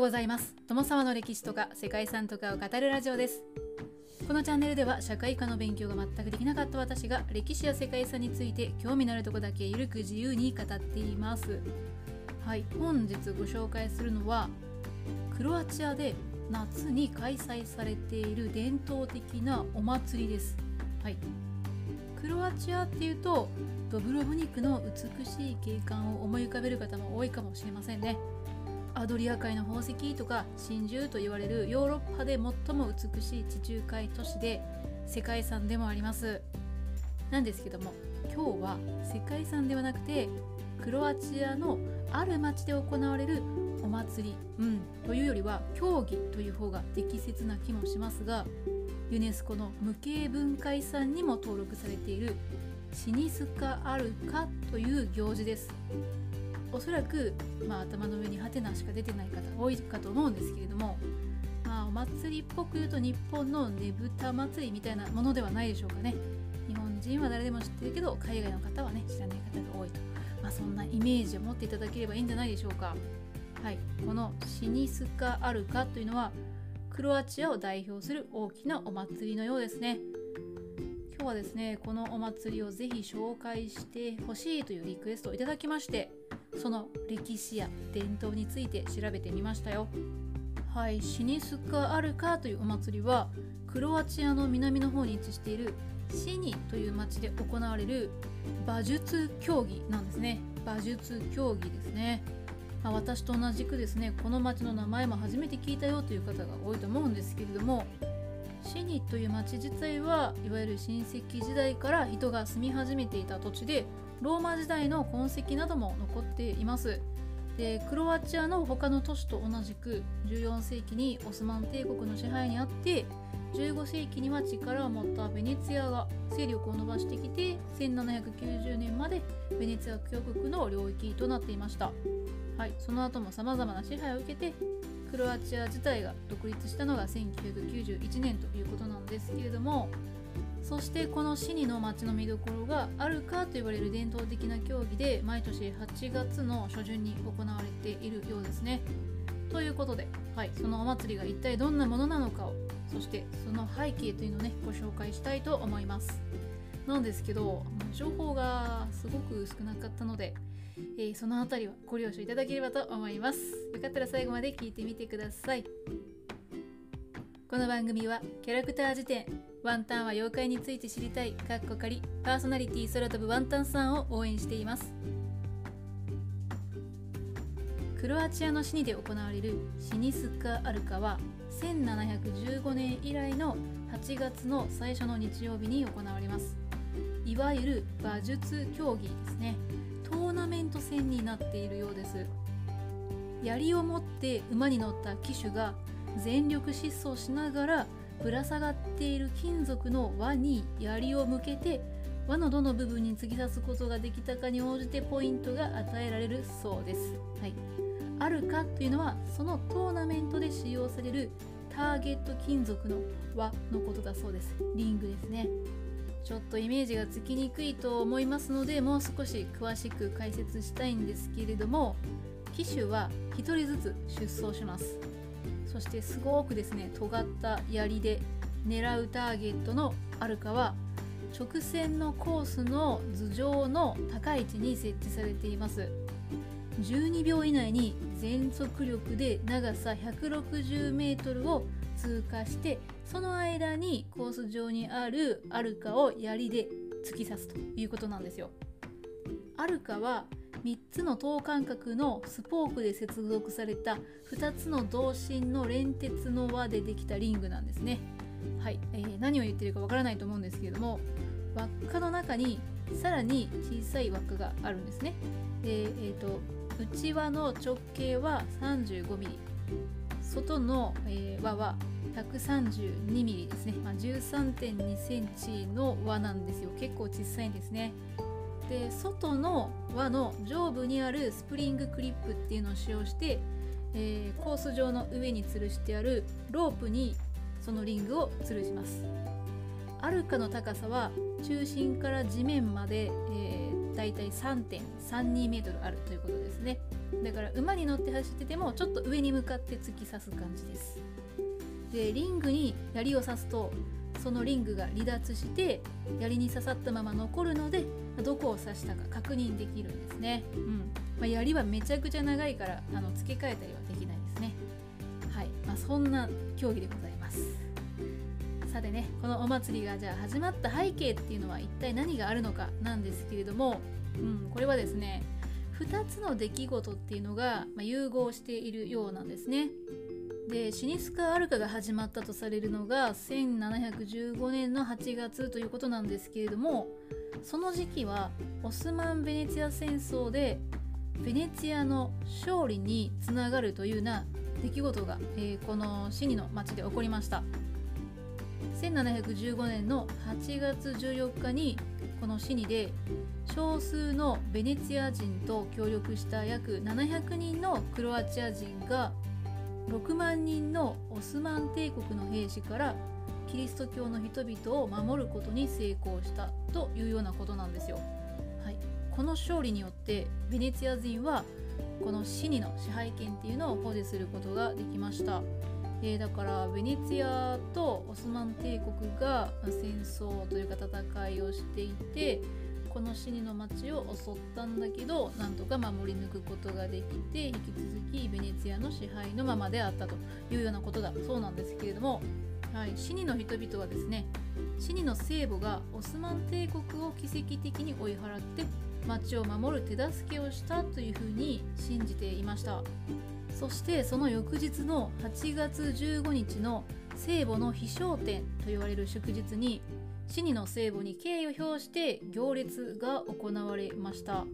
うございます。友沢の歴史とか世界遺産とかを語るラジオです。このチャンネルでは社会科の勉強が全くできなかった私が歴史や世界遺産について興味のあるとこだけゆるく自由に語っています。はい本日ご紹介するのはクロアチアで夏に開催されている伝統的なお祭りです。はい。クロアチアっていうとドブロブニクの美しい景観を思い浮かべる方も多いかもしれませんね。アドリア海の宝石とか真珠と言われるヨーロッパで最も美しい地中海都市で世界遺産でもあります。なんですけども今日は世界遺産ではなくてクロアチアのある町で行われるお祭り、うん、というよりは競技という方が適切な気もしますがユネスコの無形文化遺産にも登録されているシニスカアルカという行事です。おそらく、まあ、頭の上にハテナしか出てない方多いかと思うんですけれども、まあ、お祭りっぽく言うと日本のねぶた祭りみたいなものではないでしょうかね。日本人は誰でも知ってるけど海外の方はね知らない方が多いと、まあ、そんなイメージを持っていただければいいんじゃないでしょうか。はい。このシニスカアルカというのはクロアチアを代表する大きなお祭りのようですね。今日はですねこのお祭りをぜひ紹介してほしいというリクエストをいただきましてその歴史や伝統について調べてみましたよ。はいシニスカアルカというお祭りはクロアチアの南の方に位置しているシニという町で行われる馬術競技なんですね。馬術競技ですね、まあ、私と同じくですねこの町の名前も初めて聞いたよという方が多いと思うんですけれどもシニという町自体はいわゆる親戚時代から人が住み始めていた土地でローマ時代の痕跡なども残っています。でクロアチアの他の都市と同じく14世紀にオスマン帝国の支配にあって15世紀には力を持ったベネツィアが勢力を伸ばしてきて1790年までベネツィア共和国の領域となっていました、はい、その後もさまざまな支配を受けてクロアチア自体が独立したのが1991年ということなんですけれどもそしてこのシニの町の見どころがあるかと言われる伝統的な競技で毎年8月の初旬に行われているようですね。ということで、はい、そのお祭りが一体どんなものなのかをそしてその背景というのをねご紹介したいと思います。なんですけど情報がすごく少なかったので、えー、その辺りはご了承いただければと思います。よかったら最後まで聞いてみてください。この番組はキャラクター辞典ワンタンは妖怪について知りたいかっこかりパーソナリティ空飛ぶワンタンさんを応援しています。クロアチアのシニで行われるシニスカ・アルカは1715年以来の8月の最初の日曜日に行われます。いわゆる馬術競技ですね。トーナメント戦になっているようです。槍を持って馬に乗った騎手が全力疾走しながらぶら下がっている金属の輪に槍を向けて輪のどの部分に突き刺すことができたかに応じてポイントが与えられるそうです。はい、あるかというのはそのトーナメントで使用されるターゲット金属の輪のことだそうです。リングですね。ちょっとイメージがつきにくいと思いますのでもう少し詳しく解説したいんですけれども機種は1人ずつ出走します。そしてすごくですね尖った槍で狙うターゲットのアルカは直線のコースの頭上の高い位置に設置されています。12秒以内に全速力で長さ 160m を通過してその間にコース上にあるアルカを槍で突き刺すということなんですよ。アルカは3つの等間隔のスポークで接続された2つの同心の連鉄の輪でできたリングなんですね。はい、えー、何を言ってるかわからないと思うんですけれども輪っかの中にさらに小さい輪っかがあるんですね。で、えーと、内輪の直径は 35mm 外の、えー、輪は 132mm ですね、まあ、13.2センチの輪なんですよ。結構小さいんですね。で外の輪の上部にあるスプリングクリップっていうのを使用して、えー、コース上の上に吊るしてあるロープにそのリングを吊るします。アルカの高さは中心から地面まで、えー、だいたい3.32メートルあるということですね。だから馬に乗って走っててもちょっと上に向かって突き刺す感じです。でリングに槍を刺すとそのリングが離脱して槍に刺さったまま残るのでどこを刺したか確認できるんですね、うん。まあ、槍はめちゃくちゃ長いからあの付け替えたりはできないですね。はい、まあ、そんな競技でございます。さてねこのお祭りがじゃあ始まった背景っていうのは一体何があるのかなんですけれども、うん、これはですね2つの出来事っていうのが、まあ、融合しているようなんですね。でシニスカ・アルカが始まったとされるのが1715年の8月ということなんですけれどもその時期はオスマン・ベネツィア戦争でベネツィアの勝利につながるというような出来事が、えー、このシニの町で起こりました。1715年の8月14日にこのシニで少数のベネツィア人と協力した約700人のクロアチア人が6万人のオスマン帝国の兵士からキリスト教の人々を守ることに成功したというようなことなんですよ。はい、この勝利によってベネツィア人はこのシニの支配権っていうのを保持することができました。えー、だからベネツィアとオスマン帝国が戦争というか戦いをしていてこの死にの町を襲ったんだけどなんとか守り抜くことができて引き続きベネツィアの支配のままであったというようなことだ。そうなんですけれども、はい、シニの人々はですねシニの聖母がオスマン帝国を奇跡的に追い払って町を守る手助けをしたというふうに信じていました。そしてその翌日の8月15日の聖母の飛翔天と言われる祝日に死にの聖母に敬意を表して行列が行われました。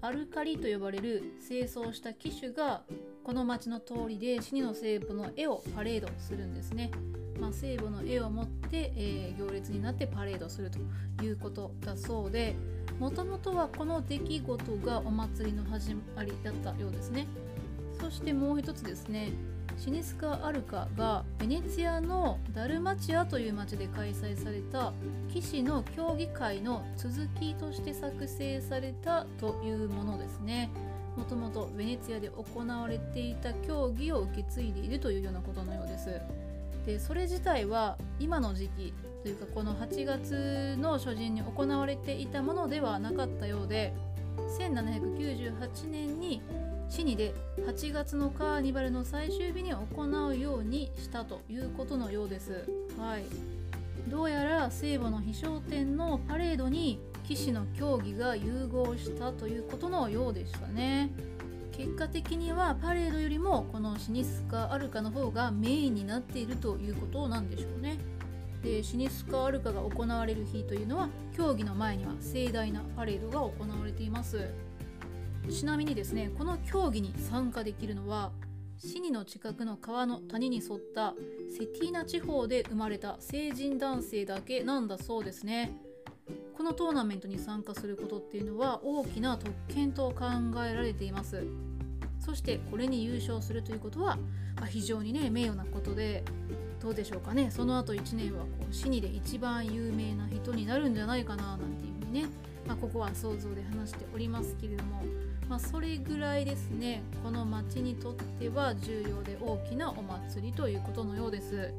アルカリと呼ばれる清掃した騎手がこの町の通りで死にの聖母の絵をパレードするんですね、まあ、聖母の絵を持って、えー、行列になってパレードするということだそうでもともとはこの出来事がお祭りの始まりだったようですね。そしてもう一つですね。シニスカ・アルカがベネツィアのダルマチアという町で開催された騎士の競技会の続きとして作成されたというものですね。もともとベネツィアで行われていた競技を受け継いでいるというようなことのようです。でそれ自体は今の時期というかこの8月の初旬に行われていたものではなかったようで1798年にシニで8月のカーニバルの最終日に行うようにしたということのようです。はい、どうやら聖母の飛翔天のパレードに騎士の競技が融合したということのようでしたね。結果的にはパレードよりもこのシニスカ・アルカの方がメインになっているということなんでしょうね。でシニスカ・アルカが行われる日というのは競技の前には盛大なパレードが行われています。ちなみにですねこの競技に参加できるのはシニの近くの川の谷に沿ったセティーナ地方で生まれた成人男性だけなんだそうですね。このトーナメントに参加することっていうのは大きな特権と考えられています。そしてこれに優勝するということは、まあ、非常にね名誉なことでどうでしょうかね。その後1年はこうシニで一番有名な人になるんじゃないかななんていうふうにね、まあ、ここは想像で話しておりますけれども。まあ、それぐらいですね。この町にとっては重要で大きなお祭りということのようです。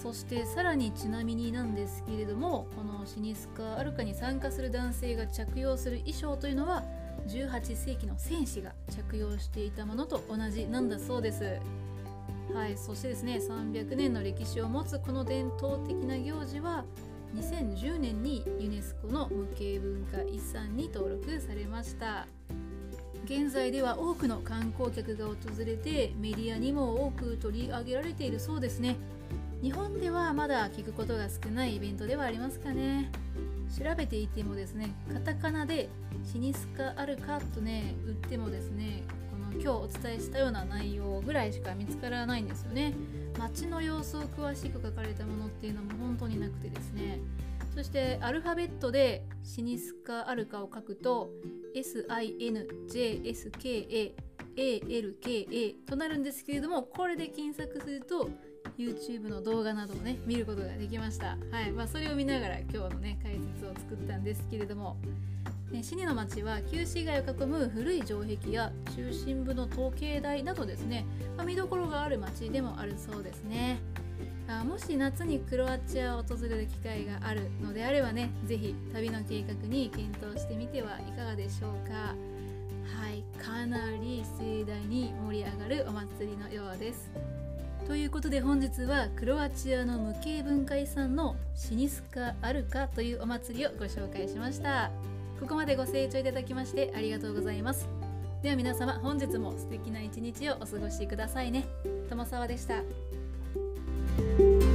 そしてさらにちなみになんですけれどもこのシニスカ・アルカに参加する男性が着用する衣装というのは18世紀の戦士が着用していたものと同じなんだそうです。はいそしてですね300年の歴史を持つこの伝統的な行事は2010年にユネスコの無形文化遺産に登録されました。現在では多くの観光客が訪れてメディアにも多く取り上げられているそうですね。日本ではまだ聞くことが少ないイベントではありますかね。調べていてもですねカタカナでシニスカあるかとね売ってもですね今日お伝えしたような内容ぐらいしか見つからないんですよね。街の様子を詳しく書かれたものっていうのも本当になくてですね。そしてアルファベットでシニスカアルカを書くと SINJSKAALKA となるんですけれどもこれで検索すると YouTube の動画などをね見ることができました。はい。まあそれを見ながら今日のね解説を作ったんですけれども。シニの町は旧市街を囲む古い城壁や中心部の時計台などですね、まあ、見どころがある町でもあるそうですね。あもし夏にクロアチアを訪れる機会があるのであればね是非旅の計画に検討してみてはいかがでしょうか。はいかなり盛大に盛り上がるお祭りのようです。ということで本日はクロアチアの無形文化遺産のシニスカ・アルカというお祭りをご紹介しました。ここまでご清聴いただきましてありがとうございます。では皆様本日も素敵な一日をお過ごしくださいね。友沢でした。thank you